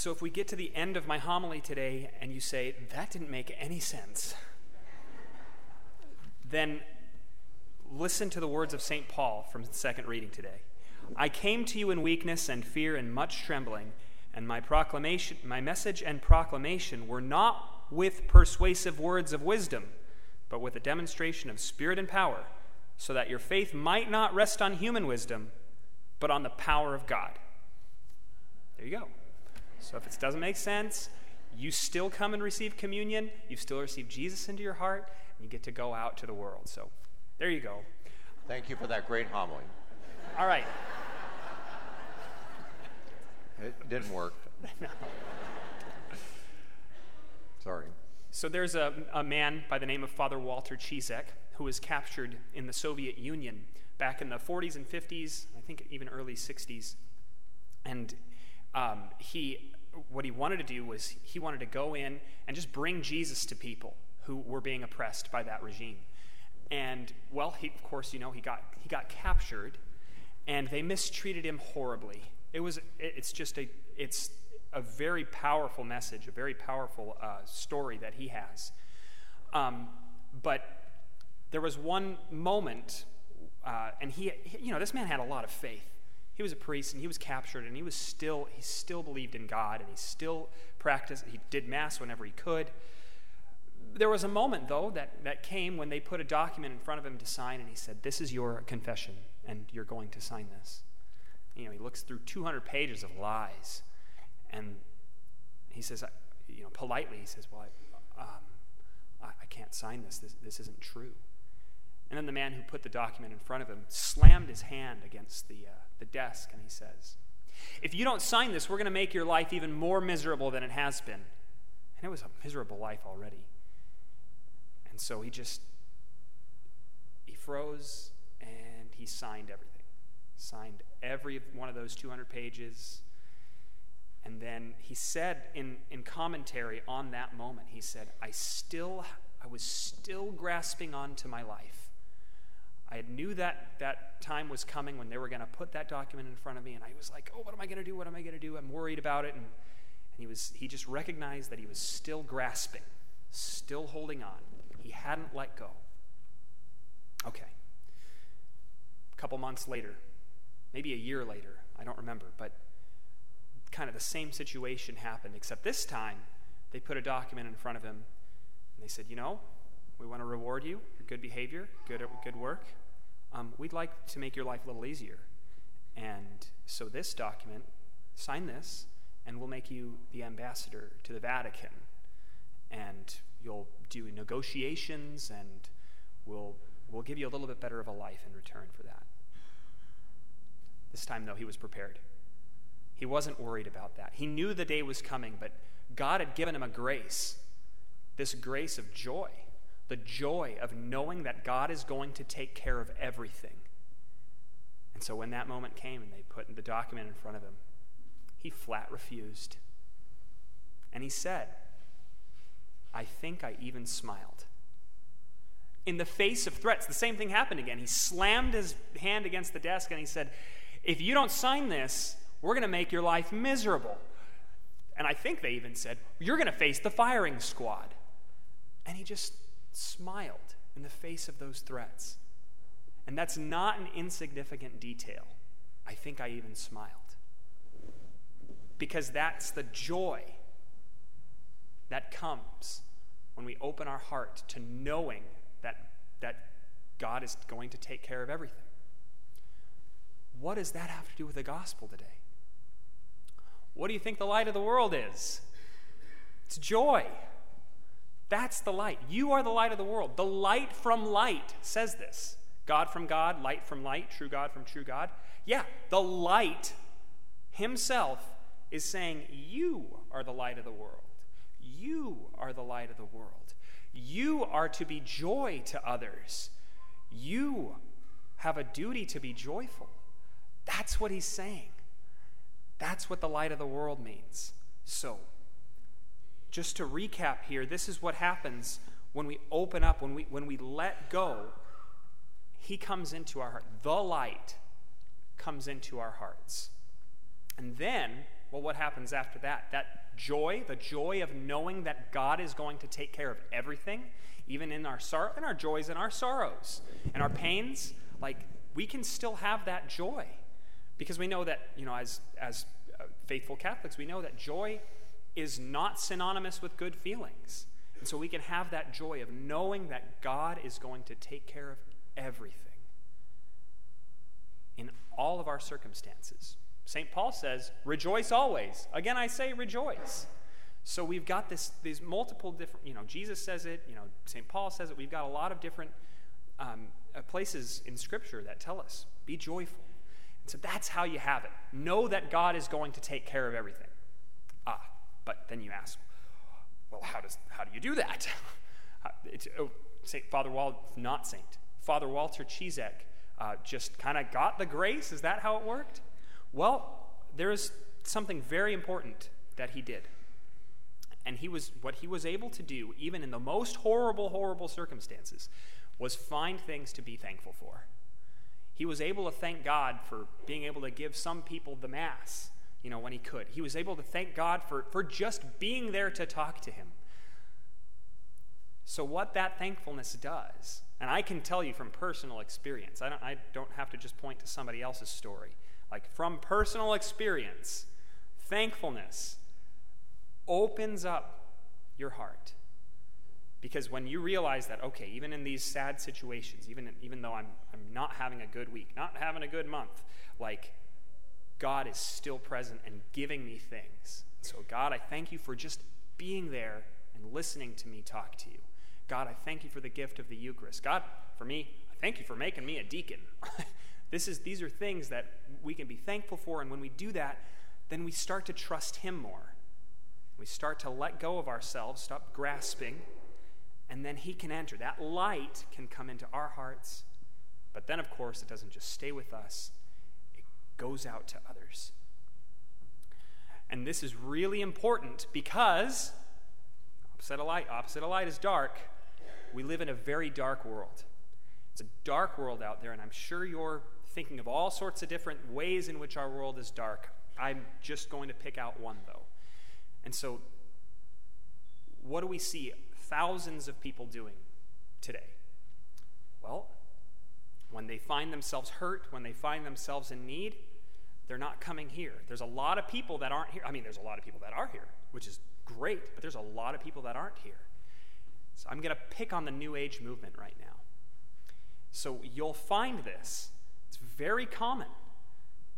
So if we get to the end of my homily today and you say, that didn't make any sense, then listen to the words of St. Paul from the second reading today. I came to you in weakness and fear and much trembling, and my proclamation, my message and proclamation were not with persuasive words of wisdom, but with a demonstration of spirit and power, so that your faith might not rest on human wisdom, but on the power of God. There you go. So if it doesn't make sense, you still come and receive communion, you still receive Jesus into your heart, and you get to go out to the world. So there you go. Thank you for that great homily. All right. It didn't work. no. Sorry. So there's a, a man by the name of Father Walter Ciszek who was captured in the Soviet Union back in the 40s and 50s, I think even early 60s. And um, he, what he wanted to do was he wanted to go in and just bring Jesus to people who were being oppressed by that regime. And well, he, of course, you know, he got he got captured, and they mistreated him horribly. It was it's just a it's a very powerful message, a very powerful uh, story that he has. Um, but there was one moment, uh, and he, you know, this man had a lot of faith. He was a priest, and he was captured, and he was still, he still believed in God, and he still practiced. He did mass whenever he could. There was a moment, though, that, that came when they put a document in front of him to sign, and he said, "This is your confession, and you're going to sign this." You know, he looks through 200 pages of lies and he says, you know, politely, he says, Well, I, um, I, I can't sign this. this. This isn't true. And then the man who put the document in front of him slammed his hand against the, uh, the desk and he says, If you don't sign this, we're going to make your life even more miserable than it has been. And it was a miserable life already. And so he just, he froze and he signed everything. Signed every one of those 200 pages and then he said in, in commentary on that moment, he said, I still, I was still grasping onto my life. I knew that that time was coming when they were going to put that document in front of me, and I was like, oh, what am I going to do? What am I going to do? I'm worried about it. And, and he, was, he just recognized that he was still grasping, still holding on. He hadn't let go. Okay. A couple months later, maybe a year later, I don't remember, but kind of the same situation happened, except this time they put a document in front of him and they said, You know, we want to reward you for good behavior, good, good work. Um, we'd like to make your life a little easier. And so, this document, sign this, and we'll make you the ambassador to the Vatican. And you'll do negotiations, and we'll, we'll give you a little bit better of a life in return for that. This time, though, he was prepared. He wasn't worried about that. He knew the day was coming, but God had given him a grace this grace of joy, the joy of knowing that God is going to take care of everything. And so when that moment came and they put the document in front of him, he flat refused. And he said, I think I even smiled. In the face of threats, the same thing happened again. He slammed his hand against the desk and he said, If you don't sign this, we're going to make your life miserable. And I think they even said, You're going to face the firing squad. And he just smiled in the face of those threats. And that's not an insignificant detail. I think I even smiled. Because that's the joy that comes when we open our heart to knowing that, that God is going to take care of everything. What does that have to do with the gospel today? What do you think the light of the world is? It's joy. That's the light. You are the light of the world. The light from light says this God from God, light from light, true God from true God. Yeah, the light himself is saying, You are the light of the world. You are the light of the world. You are to be joy to others. You have a duty to be joyful. That's what he's saying. That's what the light of the world means. So, just to recap here, this is what happens when we open up, when we, when we let go. He comes into our heart. The light comes into our hearts. And then well, what happens after that? That joy, the joy of knowing that God is going to take care of everything, even in our sorrow, in our joys and our sorrows and our pains, like we can still have that joy because we know that, you know, as, as uh, faithful Catholics, we know that joy is not synonymous with good feelings. And so we can have that joy of knowing that God is going to take care of everything in all of our circumstances. St. Paul says, rejoice always. Again, I say rejoice. So we've got this, these multiple different, you know, Jesus says it, you know, St. Paul says it. We've got a lot of different um, uh, places in Scripture that tell us, be joyful. And so that's how you have it. Know that God is going to take care of everything. Ah, but then you ask, well, how, does, how do you do that? it's, oh, Saint Father Walter, not Saint. Father Walter Ciszek uh, just kind of got the grace. Is that how it worked? Well, there is something very important that he did. And he was what he was able to do, even in the most horrible, horrible circumstances, was find things to be thankful for. He was able to thank God for being able to give some people the Mass, you know, when he could. He was able to thank God for, for just being there to talk to him. So, what that thankfulness does, and I can tell you from personal experience, I don't, I don't have to just point to somebody else's story. Like, from personal experience, thankfulness opens up your heart. Because when you realize that, okay, even in these sad situations, even, even though I'm, I'm not having a good week, not having a good month, like, God is still present and giving me things. So, God, I thank you for just being there and listening to me talk to you. God, I thank you for the gift of the Eucharist. God, for me, I thank you for making me a deacon. this is, these are things that we can be thankful for, and when we do that, then we start to trust Him more. We start to let go of ourselves, stop grasping, and then He can enter. That light can come into our hearts. But then, of course, it doesn't just stay with us, goes out to others. And this is really important because opposite of light, opposite of light is dark. We live in a very dark world. It's a dark world out there, and I'm sure you're thinking of all sorts of different ways in which our world is dark. I'm just going to pick out one, though. And so, what do we see thousands of people doing today? Well, when they find themselves hurt, when they find themselves in need, they're not coming here. There's a lot of people that aren't here. I mean, there's a lot of people that are here, which is great, but there's a lot of people that aren't here. So I'm going to pick on the New Age movement right now. So you'll find this. It's very common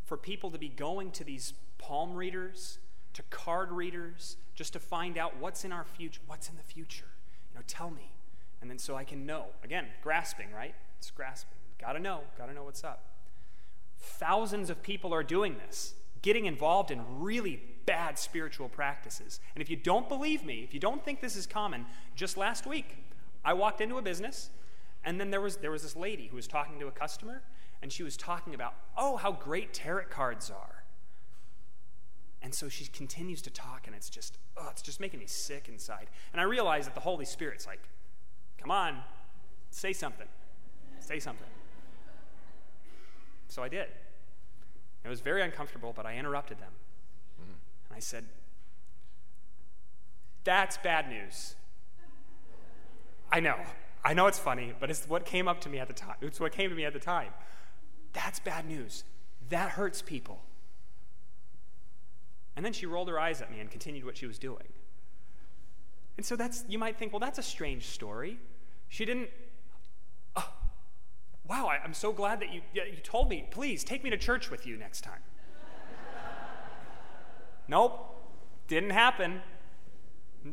for people to be going to these palm readers to card readers just to find out what's in our future, what's in the future. You know, tell me. And then so I can know. Again, grasping, right? It's grasping. Gotta know, gotta know what's up. Thousands of people are doing this, getting involved in really bad spiritual practices. And if you don't believe me, if you don't think this is common, just last week, I walked into a business, and then there was, there was this lady who was talking to a customer, and she was talking about, oh, how great tarot cards are. And so she continues to talk, and it's just, oh, it's just making me sick inside. And I realize that the Holy Spirit's like, come on, say something. Say something. So I did. It was very uncomfortable, but I interrupted them. Mm-hmm. And I said, That's bad news. I know. I know it's funny, but it's what came up to me at the time. It's what came to me at the time. That's bad news. That hurts people. And then she rolled her eyes at me and continued what she was doing. And so that's, you might think, well, that's a strange story. She didn't, wow, I, am so glad that you, you told me, please take me to church with you next time. nope, didn't happen.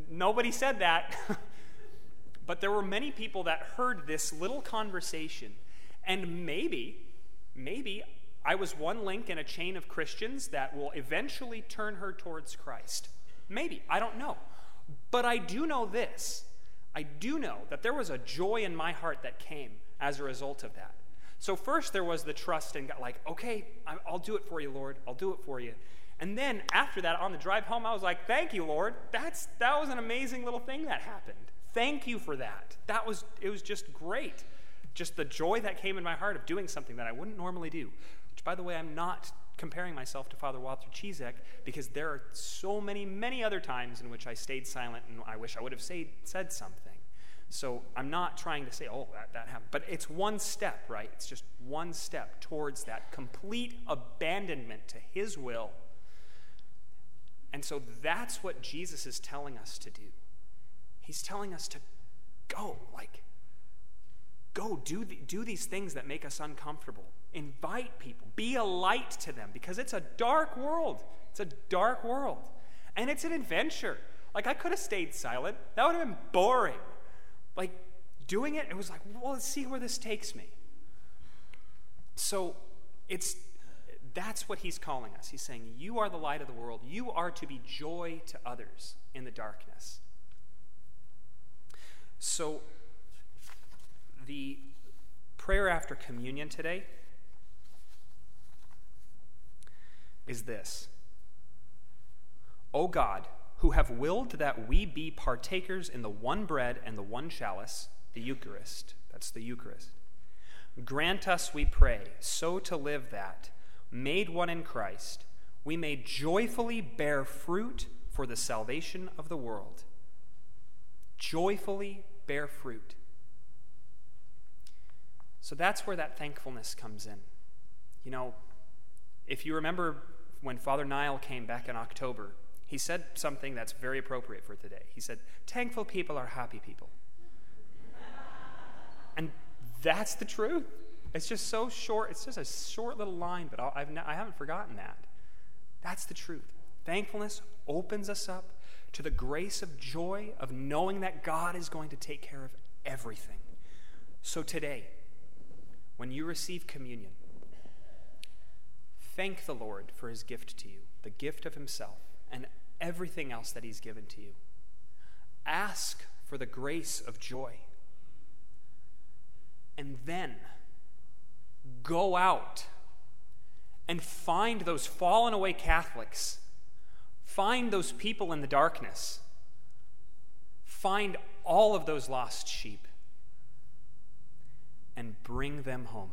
Nobody said that. but there were many people that heard this little conversation, and maybe, maybe I was one link in a chain of Christians that will eventually turn her towards Christ. Maybe, I don't know. But I do know this I do know that there was a joy in my heart that came as a result of that. So, first, there was the trust in God, like, okay, I'll do it for you, Lord. I'll do it for you. And then after that, on the drive home, I was like, thank you, Lord. That's, that was an amazing little thing that happened. Thank you for that. That was, it was just great. Just the joy that came in my heart of doing something that I wouldn't normally do. Which, by the way, I'm not comparing myself to Father Walter Ciszek because there are so many, many other times in which I stayed silent and I wish I would have say, said something. So I'm not trying to say, oh, that, that happened. But it's one step, right? It's just one step towards that complete abandonment to His will. And so that's what Jesus is telling us to do. He's telling us to go, like, go do, the, do these things that make us uncomfortable. Invite people, be a light to them because it's a dark world. It's a dark world. And it's an adventure. Like, I could have stayed silent, that would have been boring like doing it, it was like, well, let's see where this takes me. So it's that's what he's calling us. He's saying, You are the light of the world. You are to be joy to others in the darkness. So, the prayer after communion today is this O God, who have willed that we be partakers in the one bread and the one chalice, the Eucharist. That's the Eucharist. Grant us, we pray, so to live that, made one in Christ, we may joyfully bear fruit for the salvation of the world. Joyfully bear fruit. So that's where that thankfulness comes in. You know, if you remember when Father Nile came back in October, he said something that's very appropriate for today. He said, Thankful people are happy people. and that's the truth. It's just so short. It's just a short little line, but I've I haven't forgotten that. That's the truth. Thankfulness opens us up to the grace of joy of knowing that God is going to take care of everything. So today, when you receive communion, thank the Lord for his gift to you, the gift of himself, and everything else that He's given to you. Ask for the grace of joy. And then go out and find those fallen away Catholics. Find those people in the darkness. Find all of those lost sheep and bring them home.